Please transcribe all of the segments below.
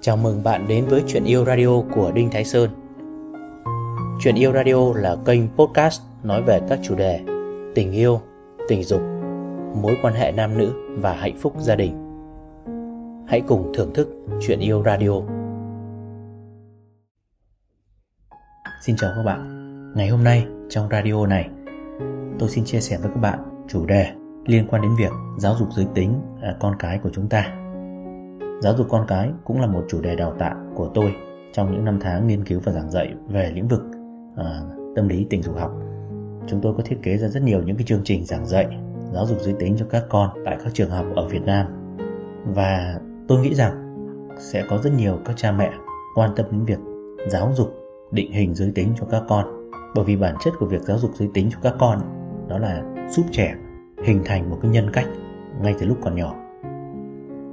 Chào mừng bạn đến với Chuyện Yêu Radio của Đinh Thái Sơn. Chuyện Yêu Radio là kênh podcast nói về các chủ đề tình yêu, tình dục, mối quan hệ nam nữ và hạnh phúc gia đình. Hãy cùng thưởng thức Chuyện Yêu Radio. Xin chào các bạn. Ngày hôm nay trong radio này tôi xin chia sẻ với các bạn chủ đề liên quan đến việc giáo dục giới tính à, con cái của chúng ta. Giáo dục con cái cũng là một chủ đề đào tạo của tôi trong những năm tháng nghiên cứu và giảng dạy về lĩnh vực à, tâm lý tình dục học. Chúng tôi có thiết kế ra rất nhiều những cái chương trình giảng dạy giáo dục giới tính cho các con tại các trường học ở Việt Nam. Và tôi nghĩ rằng sẽ có rất nhiều các cha mẹ quan tâm đến việc giáo dục định hình giới tính cho các con bởi vì bản chất của việc giáo dục giới tính cho các con đó là giúp trẻ hình thành một cái nhân cách ngay từ lúc còn nhỏ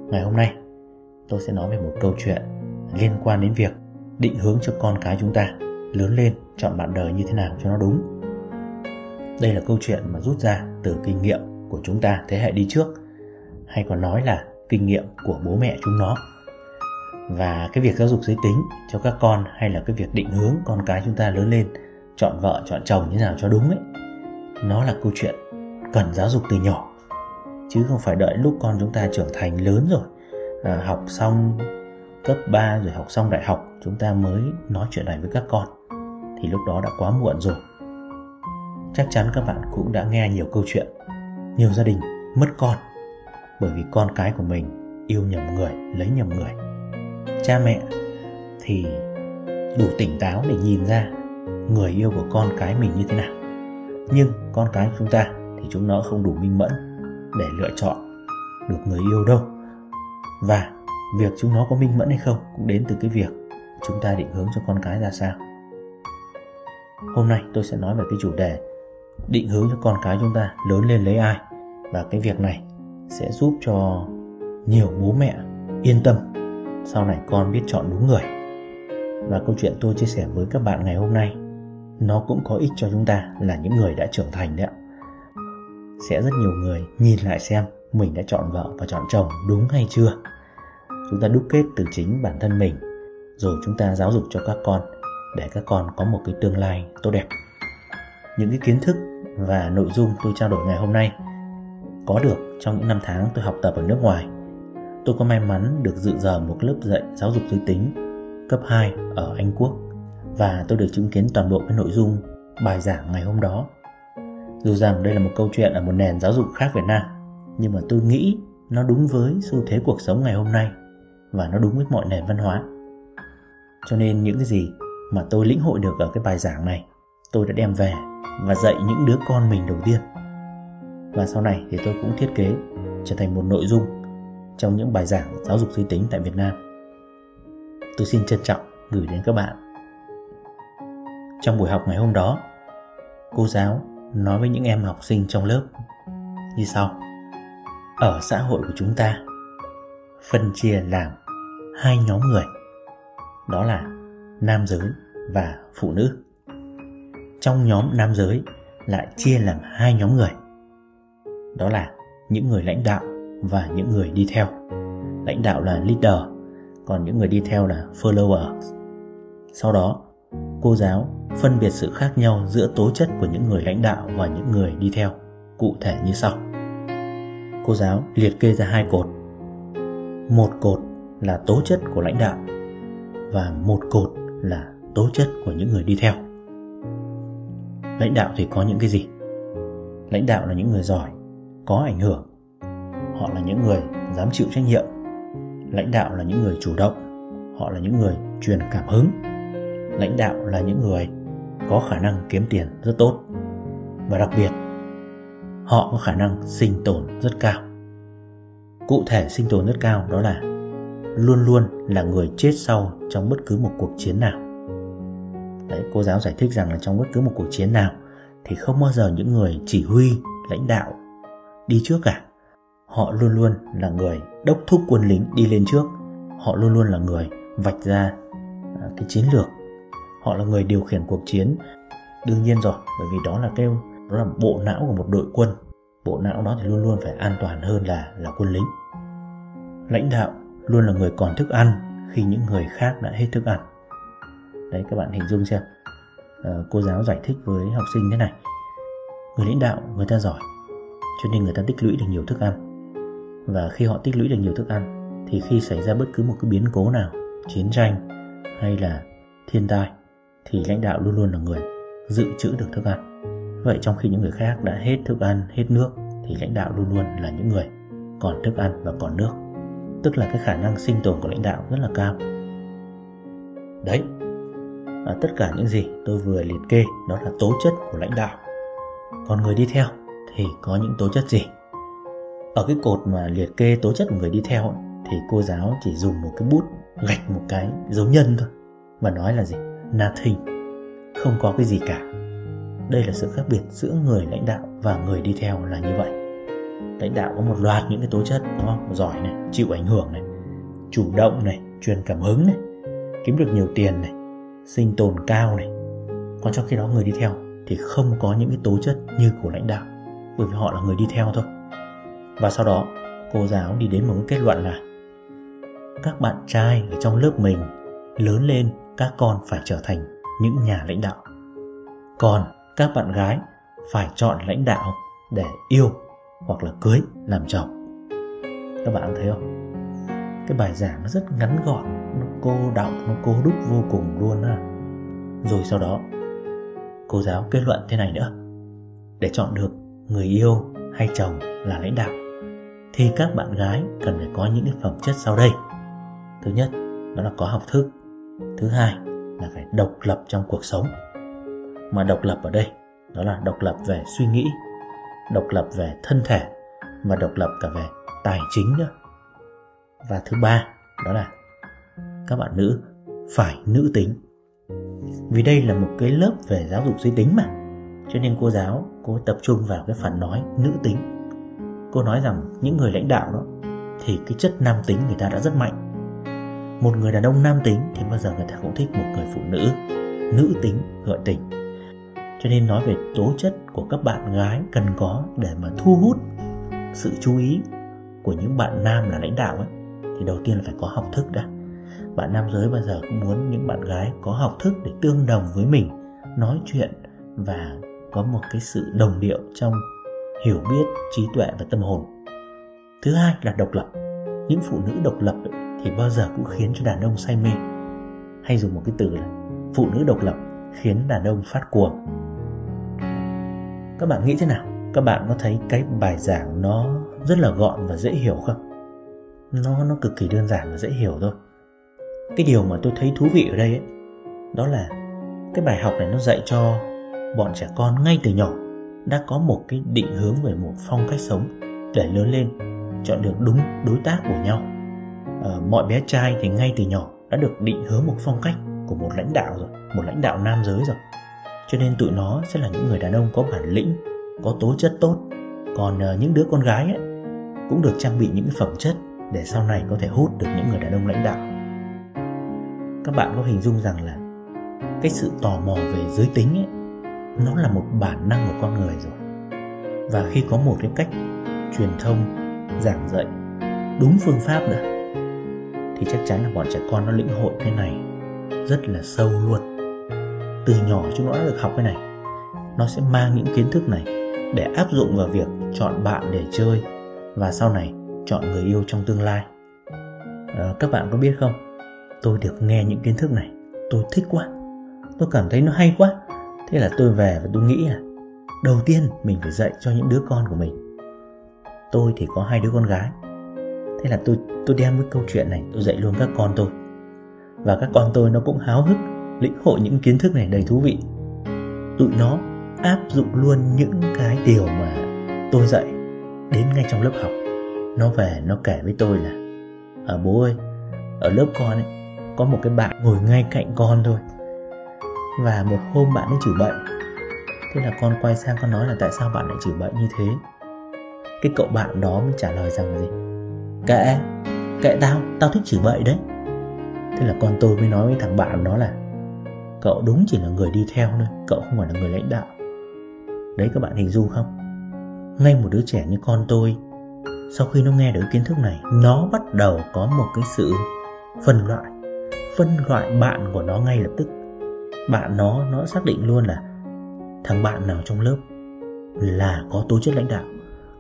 ngày hôm nay tôi sẽ nói về một câu chuyện liên quan đến việc định hướng cho con cái chúng ta lớn lên, chọn bạn đời như thế nào cho nó đúng. Đây là câu chuyện mà rút ra từ kinh nghiệm của chúng ta thế hệ đi trước, hay còn nói là kinh nghiệm của bố mẹ chúng nó. Và cái việc giáo dục giới tính cho các con hay là cái việc định hướng con cái chúng ta lớn lên, chọn vợ, chọn chồng như thế nào cho đúng ấy, nó là câu chuyện cần giáo dục từ nhỏ. Chứ không phải đợi lúc con chúng ta trưởng thành lớn rồi à, học xong cấp 3 rồi học xong đại học chúng ta mới nói chuyện này với các con. Thì lúc đó đã quá muộn rồi. Chắc chắn các bạn cũng đã nghe nhiều câu chuyện. Nhiều gia đình mất con bởi vì con cái của mình yêu nhầm người lấy nhầm người. Cha mẹ thì đủ tỉnh táo để nhìn ra người yêu của con cái mình như thế nào. Nhưng con cái của chúng ta thì chúng nó không đủ minh mẫn để lựa chọn được người yêu đâu và việc chúng nó có minh mẫn hay không cũng đến từ cái việc chúng ta định hướng cho con cái ra sao. Hôm nay tôi sẽ nói về cái chủ đề định hướng cho con cái chúng ta lớn lên lấy ai. Và cái việc này sẽ giúp cho nhiều bố mẹ yên tâm sau này con biết chọn đúng người. Và câu chuyện tôi chia sẻ với các bạn ngày hôm nay, nó cũng có ích cho chúng ta là những người đã trưởng thành đấy ạ. Sẽ rất nhiều người nhìn lại xem mình đã chọn vợ và chọn chồng đúng hay chưa? Chúng ta đúc kết từ chính bản thân mình rồi chúng ta giáo dục cho các con để các con có một cái tương lai tốt đẹp. Những cái kiến thức và nội dung tôi trao đổi ngày hôm nay có được trong những năm tháng tôi học tập ở nước ngoài. Tôi có may mắn được dự giờ một lớp dạy giáo dục giới tính cấp 2 ở Anh Quốc và tôi được chứng kiến toàn bộ cái nội dung bài giảng ngày hôm đó. Dù rằng đây là một câu chuyện ở một nền giáo dục khác Việt Nam, nhưng mà tôi nghĩ nó đúng với xu thế cuộc sống ngày hôm nay và nó đúng với mọi nền văn hóa. Cho nên những cái gì mà tôi lĩnh hội được ở cái bài giảng này, tôi đã đem về và dạy những đứa con mình đầu tiên. Và sau này thì tôi cũng thiết kế trở thành một nội dung trong những bài giảng giáo dục giới tính tại Việt Nam. Tôi xin trân trọng gửi đến các bạn trong buổi học ngày hôm đó, cô giáo nói với những em học sinh trong lớp như sau. Ở xã hội của chúng ta, phân chia làm hai nhóm người. Đó là nam giới và phụ nữ. Trong nhóm nam giới lại chia làm hai nhóm người. Đó là những người lãnh đạo và những người đi theo. Lãnh đạo là leader, còn những người đi theo là follower. Sau đó, cô giáo phân biệt sự khác nhau giữa tố chất của những người lãnh đạo và những người đi theo cụ thể như sau cô giáo liệt kê ra hai cột. Một cột là tố chất của lãnh đạo và một cột là tố chất của những người đi theo. Lãnh đạo thì có những cái gì? Lãnh đạo là những người giỏi, có ảnh hưởng. Họ là những người dám chịu trách nhiệm. Lãnh đạo là những người chủ động. Họ là những người truyền cảm hứng. Lãnh đạo là những người có khả năng kiếm tiền rất tốt. Và đặc biệt họ có khả năng sinh tồn rất cao. Cụ thể sinh tồn rất cao đó là luôn luôn là người chết sau trong bất cứ một cuộc chiến nào. Đấy, cô giáo giải thích rằng là trong bất cứ một cuộc chiến nào thì không bao giờ những người chỉ huy, lãnh đạo đi trước cả. Họ luôn luôn là người đốc thúc quân lính đi lên trước. Họ luôn luôn là người vạch ra à, cái chiến lược. Họ là người điều khiển cuộc chiến. Đương nhiên rồi, bởi vì đó là cái đó là bộ não của một đội quân. Bộ não đó thì luôn luôn phải an toàn hơn là là quân lính. Lãnh đạo luôn là người còn thức ăn khi những người khác đã hết thức ăn. Đấy các bạn hình dung xem. À, cô giáo giải thích với học sinh thế này. Người lãnh đạo người ta giỏi cho nên người ta tích lũy được nhiều thức ăn. Và khi họ tích lũy được nhiều thức ăn thì khi xảy ra bất cứ một cái biến cố nào chiến tranh hay là thiên tai thì lãnh đạo luôn luôn là người dự trữ được thức ăn vậy trong khi những người khác đã hết thức ăn hết nước thì lãnh đạo luôn luôn là những người còn thức ăn và còn nước. Tức là cái khả năng sinh tồn của lãnh đạo rất là cao. Đấy à, tất cả những gì tôi vừa liệt kê đó là tố chất của lãnh đạo. Còn người đi theo thì có những tố chất gì? Ở cái cột mà liệt kê tố chất của người đi theo thì cô giáo chỉ dùng một cái bút gạch một cái dấu nhân thôi và nói là gì? Nothing không có cái gì cả đây là sự khác biệt giữa người lãnh đạo và người đi theo là như vậy. Lãnh đạo có một loạt những cái tố chất, đúng không? Giỏi này, chịu ảnh hưởng này, chủ động này, truyền cảm hứng này, kiếm được nhiều tiền này, sinh tồn cao này. Còn trong khi đó người đi theo thì không có những cái tố chất như của lãnh đạo, bởi vì họ là người đi theo thôi. Và sau đó, cô giáo đi đến một cái kết luận là, các bạn trai ở trong lớp mình lớn lên các con phải trở thành những nhà lãnh đạo. Còn các bạn gái phải chọn lãnh đạo để yêu hoặc là cưới làm chồng. Các bạn thấy không? Cái bài giảng nó rất ngắn gọn, nó cô đọng, nó cô đúc vô cùng luôn á. Rồi sau đó, cô giáo kết luận thế này nữa. Để chọn được người yêu hay chồng là lãnh đạo, thì các bạn gái cần phải có những cái phẩm chất sau đây. Thứ nhất, đó là có học thức. Thứ hai là phải độc lập trong cuộc sống mà độc lập ở đây. Đó là độc lập về suy nghĩ, độc lập về thân thể và độc lập cả về tài chính nữa. Và thứ ba, đó là các bạn nữ phải nữ tính. Vì đây là một cái lớp về giáo dục giới tính mà. Cho nên cô giáo, cô tập trung vào cái phần nói nữ tính. Cô nói rằng những người lãnh đạo đó, thì cái chất nam tính người ta đã rất mạnh. Một người đàn ông nam tính thì bao giờ người ta cũng thích một người phụ nữ nữ tính gợi tình cho nên nói về tố chất của các bạn gái cần có để mà thu hút sự chú ý của những bạn nam là lãnh đạo ấy thì đầu tiên là phải có học thức đã. Bạn nam giới bao giờ cũng muốn những bạn gái có học thức để tương đồng với mình nói chuyện và có một cái sự đồng điệu trong hiểu biết trí tuệ và tâm hồn. Thứ hai là độc lập. Những phụ nữ độc lập ấy, thì bao giờ cũng khiến cho đàn ông say mê. Hay dùng một cái từ là phụ nữ độc lập khiến đàn ông phát cuồng các bạn nghĩ thế nào? Các bạn có thấy cái bài giảng nó rất là gọn và dễ hiểu không? Nó nó cực kỳ đơn giản và dễ hiểu thôi. Cái điều mà tôi thấy thú vị ở đây ấy, đó là cái bài học này nó dạy cho bọn trẻ con ngay từ nhỏ đã có một cái định hướng về một phong cách sống để lớn lên chọn được đúng đối tác của nhau. À, mọi bé trai thì ngay từ nhỏ đã được định hướng một phong cách của một lãnh đạo rồi một lãnh đạo nam giới rồi cho nên tụi nó sẽ là những người đàn ông có bản lĩnh có tố chất tốt. Còn ờ, những đứa con gái ấy, cũng được trang bị những phẩm chất để sau này có thể hút được những người đàn ông lãnh đạo. Các bạn có hình dung rằng là cái sự tò mò về giới tính ấy, nó là một bản năng của con người rồi. Và khi có một cái cách truyền thông giảng dạy đúng phương pháp nữa thì chắc chắn là bọn trẻ con nó lĩnh hội cái này rất là sâu luôn từ nhỏ chúng nó đã được học cái này. Nó sẽ mang những kiến thức này để áp dụng vào việc chọn bạn để chơi và sau này chọn người yêu trong tương lai. À, các bạn có biết không? Tôi được nghe những kiến thức này tôi thích quá. Tôi cảm thấy nó hay quá. Thế là tôi về và tôi nghĩ là đầu tiên mình phải dạy cho những đứa con của mình. Tôi thì có hai đứa con gái. Thế là tôi tôi đem cái câu chuyện này tôi dạy luôn các con tôi. Và các con tôi nó cũng háo hức lĩnh hội những kiến thức này đầy thú vị. Tụi nó áp dụng luôn những cái điều mà tôi dạy đến ngay trong lớp học. Nó về nó kể với tôi là à, bố ơi ở lớp con ấy có một cái bạn ngồi ngay cạnh con thôi. Và một hôm bạn ấy chửi bậy. Thế là con quay sang con nói là tại sao bạn lại chửi bậy như thế? Cái cậu bạn đó mới trả lời rằng gì? Kệ kệ tao tao thích chửi bậy đấy. Thế là con tôi mới nói với thằng bạn đó là cậu đúng chỉ là người đi theo thôi, cậu không phải là người lãnh đạo. Đấy, các bạn hình dung không? Ngay một đứa trẻ như con tôi, sau khi nó nghe được kiến thức này, nó bắt đầu có một cái sự phân loại. Phân loại bạn của nó ngay lập tức. Bạn nó nó xác định luôn là thằng bạn nào trong lớp là có tố chất lãnh đạo,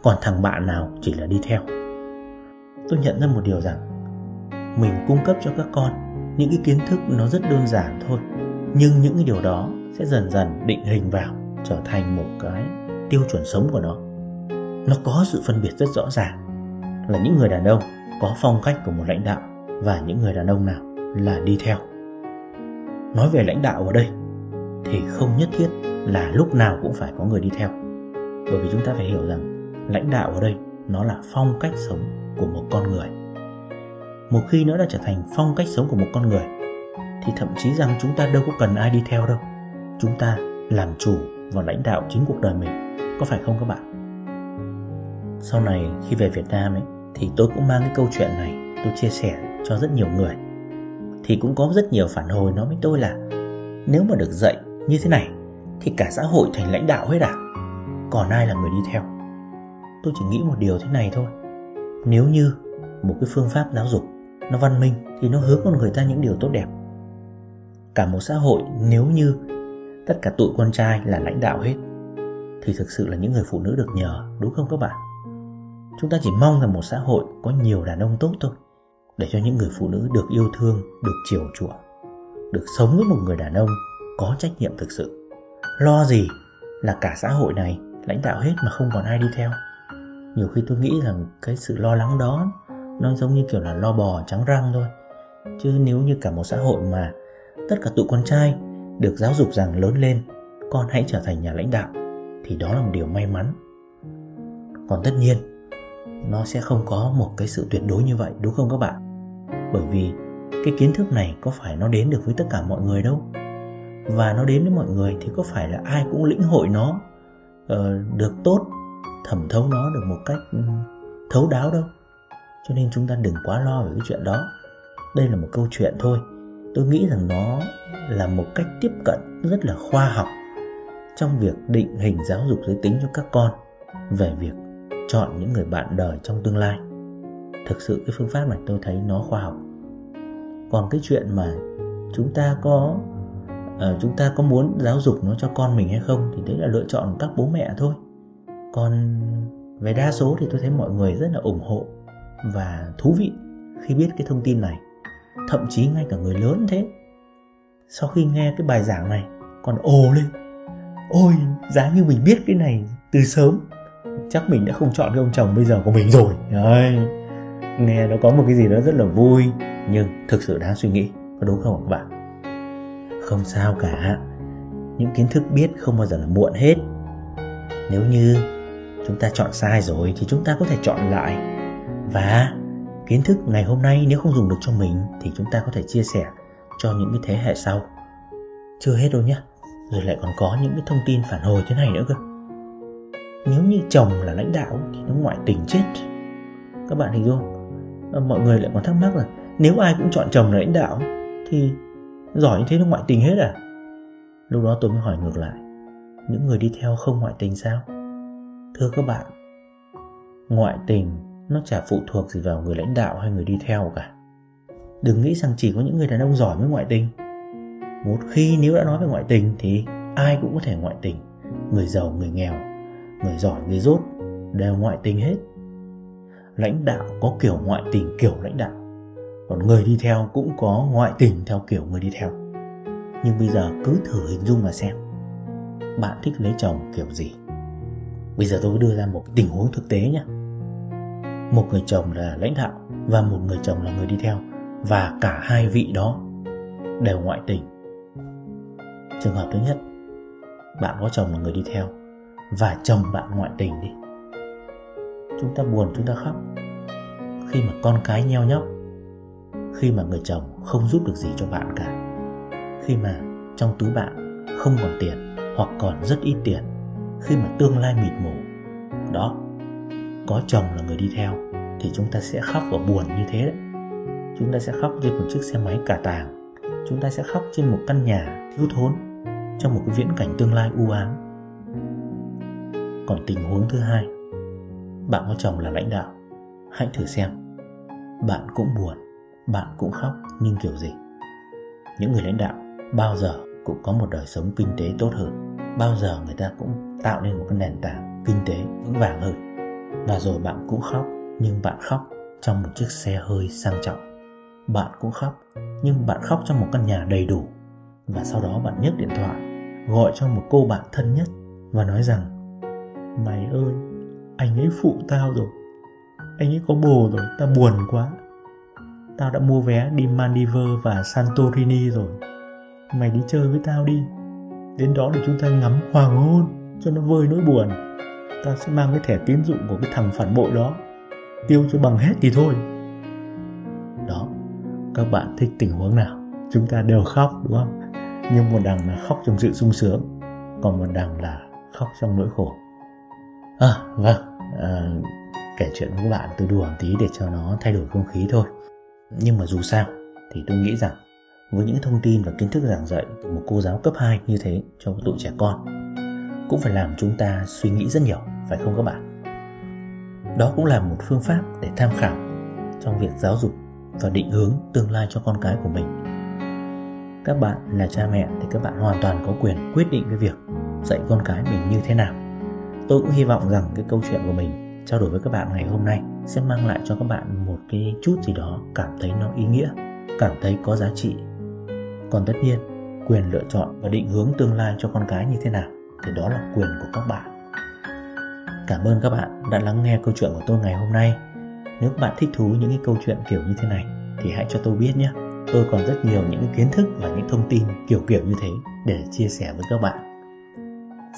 còn thằng bạn nào chỉ là đi theo. Tôi nhận ra một điều rằng mình cung cấp cho các con những cái kiến thức nó rất đơn giản thôi nhưng những cái điều đó sẽ dần dần định hình vào, trở thành một cái tiêu chuẩn sống của nó. Nó có sự phân biệt rất rõ ràng là những người đàn ông có phong cách của một lãnh đạo và những người đàn ông nào là đi theo. Nói về lãnh đạo ở đây thì không nhất thiết là lúc nào cũng phải có người đi theo. Bởi vì chúng ta phải hiểu rằng lãnh đạo ở đây nó là phong cách sống của một con người. Một khi nó đã trở thành phong cách sống của một con người thì thậm chí rằng chúng ta đâu có cần ai đi theo đâu. Chúng ta làm chủ và lãnh đạo chính cuộc đời mình. Có phải không các bạn? Sau này khi về việt nam ấy, thì tôi cũng mang cái câu chuyện này tôi chia sẻ cho rất nhiều người. Thì cũng có rất nhiều phản hồi nói với tôi là, nếu mà được dạy như thế này, thì cả xã hội thành lãnh đạo hết à? Còn ai là người đi theo? Tôi chỉ nghĩ một điều thế này thôi. Nếu như một cái phương pháp giáo dục nó văn minh thì nó hướng con người ta những điều tốt đẹp cả một xã hội nếu như tất cả tụi con trai là lãnh đạo hết, thì thực sự là những người phụ nữ được nhờ, đúng không các bạn? Chúng ta chỉ mong rằng một xã hội có nhiều đàn ông tốt thôi, để cho những người phụ nữ được yêu thương, được chiều chuộng, được sống với một người đàn ông có trách nhiệm thực sự. Lo gì là cả xã hội này lãnh đạo hết mà không còn ai đi theo. Nhiều khi tôi nghĩ rằng cái sự lo lắng đó, nó giống như kiểu là lo bò trắng răng thôi. Chứ nếu như cả một xã hội mà tất cả tụi con trai được giáo dục rằng lớn lên con hãy trở thành nhà lãnh đạo thì đó là một điều may mắn. Còn tất nhiên nó sẽ không có một cái sự tuyệt đối như vậy đúng không các bạn? Bởi vì cái kiến thức này có phải nó đến được với tất cả mọi người đâu. Và nó đến với mọi người thì có phải là ai cũng lĩnh hội nó uh, được tốt thẩm thấu nó được một cách um, thấu đáo đâu? Cho nên chúng ta đừng quá lo về cái chuyện đó. Đây là một câu chuyện thôi tôi nghĩ rằng nó là một cách tiếp cận rất là khoa học trong việc định hình giáo dục giới tính cho các con về việc chọn những người bạn đời trong tương lai. Thực sự cái phương pháp này tôi thấy nó khoa học. Còn cái chuyện mà chúng ta có uh, chúng ta có muốn giáo dục nó cho con mình hay không thì đấy là lựa chọn của các bố mẹ thôi. Còn về đa số thì tôi thấy mọi người rất là ủng hộ và thú vị khi biết cái thông tin này thậm chí ngay cả người lớn thế. Sau khi nghe cái bài giảng này còn ồ lên. Ôi, giá như mình biết cái này từ sớm. Chắc mình đã không chọn cái ông chồng bây giờ của mình rồi. Đấy. Nghe nó có một cái gì đó rất là vui, nhưng thực sự đáng suy nghĩ, có đúng không các bạn? Không sao cả. Những kiến thức biết không bao giờ là muộn hết. Nếu như chúng ta chọn sai rồi thì chúng ta có thể chọn lại. Và kiến thức ngày hôm nay nếu không dùng được cho mình thì chúng ta có thể chia sẻ cho những cái thế hệ sau. Chưa hết đâu nhé rồi lại còn có những cái thông tin phản hồi thế này nữa cơ. Nếu như chồng là lãnh đạo thì nó ngoại tình chết. Các bạn hình dung ờ, mọi người lại còn thắc mắc là nếu ai cũng chọn chồng là lãnh đạo thì giỏi như thế nó ngoại tình hết à? Lúc đó tôi mới hỏi ngược lại, những người đi theo không ngoại tình sao? Thưa các bạn, ngoại tình nó chả phụ thuộc gì vào người lãnh đạo hay người đi theo cả. Đừng nghĩ rằng chỉ có những người đàn ông giỏi mới ngoại tình. Một khi nếu đã nói về ngoại tình thì ai cũng có thể ngoại tình. Người giàu, người nghèo, người giỏi, người dốt đều ngoại tình hết. Lãnh đạo có kiểu ngoại tình kiểu lãnh đạo. Còn người đi theo cũng có ngoại tình theo kiểu người đi theo. Nhưng bây giờ cứ thử hình dung mà xem. Bạn thích lấy chồng kiểu gì? Bây giờ tôi đưa ra một tình huống thực tế nhé một người chồng là lãnh đạo và một người chồng là người đi theo, và cả hai vị đó đều ngoại tình. Trường hợp thứ nhất, bạn có chồng là người đi theo, và chồng bạn ngoại tình đi. Chúng ta buồn, chúng ta khóc. Khi mà con cái nheo nhóc, khi mà người chồng không giúp được gì cho bạn cả, khi mà trong túi bạn không còn tiền hoặc còn rất ít tiền, khi mà tương lai mịt mù, đó có chồng là người đi theo, thì chúng ta sẽ khóc và buồn như thế đấy. Chúng ta sẽ khóc trên một chiếc xe máy cả tàng. Chúng ta sẽ khóc trên một căn nhà thiếu thốn, trong một cái viễn cảnh tương lai u ám. Còn tình huống thứ hai, bạn có chồng là lãnh đạo, hãy thử xem. Bạn cũng buồn, bạn cũng khóc, nhưng kiểu gì? Những người lãnh đạo bao giờ cũng có một đời sống kinh tế tốt hơn. Bao giờ người ta cũng tạo nên một cái nền tảng kinh tế vững vàng hơn và rồi bạn cũng khóc, nhưng bạn khóc trong một chiếc xe hơi sang trọng. Bạn cũng khóc, nhưng bạn khóc trong một căn nhà đầy đủ. Và sau đó bạn nhấc điện thoại, gọi cho một cô bạn thân nhất và nói rằng, mày ơi, anh ấy phụ tao rồi. Anh ấy có bồ rồi tao buồn quá. Tao đã mua vé đi Maldives và Santorini rồi. Mày đi chơi với tao đi. Đến đó để chúng ta ngắm hoàng hôn cho nó vơi nỗi buồn ta sẽ mang cái thẻ tín dụng của cái thằng phản bội đó tiêu cho bằng hết thì thôi. Đó các bạn thích tình huống nào chúng ta đều khóc đúng không? Nhưng một đằng là khóc trong sự sung sướng còn một đằng là khóc trong nỗi khổ. À vâng à, kể chuyện với các bạn tôi đùa một tí để cho nó thay đổi không khí thôi. Nhưng mà dù sao thì tôi nghĩ rằng với những thông tin và kiến thức giảng dạy từ một cô giáo cấp 2 như thế cho tụi trẻ con cũng phải làm chúng ta suy nghĩ rất nhiều, phải không các bạn? Đó cũng là một phương pháp để tham khảo trong việc giáo dục và định hướng tương lai cho con cái của mình. Các bạn là cha mẹ thì các bạn hoàn toàn có quyền quyết định cái việc dạy con cái mình như thế nào. Tôi cũng hy vọng rằng cái câu chuyện của mình trao đổi với các bạn ngày hôm nay sẽ mang lại cho các bạn một cái chút gì đó cảm thấy nó ý nghĩa, cảm thấy có giá trị. Còn tất nhiên, quyền lựa chọn và định hướng tương lai cho con cái như thế nào thì đó là quyền của các bạn. Cảm ơn các bạn đã lắng nghe câu chuyện của tôi ngày hôm nay. Nếu các bạn thích thú những cái câu chuyện kiểu như thế này thì hãy cho tôi biết nhé. Tôi còn rất nhiều những kiến thức và những thông tin kiểu kiểu như thế để chia sẻ với các bạn.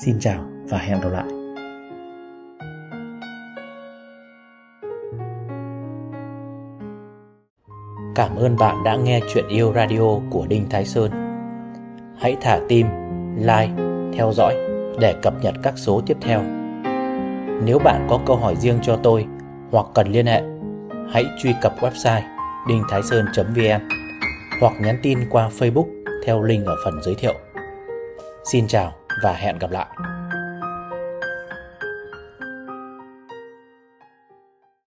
Xin chào và hẹn gặp lại. Cảm ơn bạn đã nghe chuyện yêu radio của Đinh Thái Sơn. Hãy thả tim, like, theo dõi để cập nhật các số tiếp theo. Nếu bạn có câu hỏi riêng cho tôi hoặc cần liên hệ, hãy truy cập website đinhthaisơn.vn hoặc nhắn tin qua Facebook theo link ở phần giới thiệu. Xin chào và hẹn gặp lại.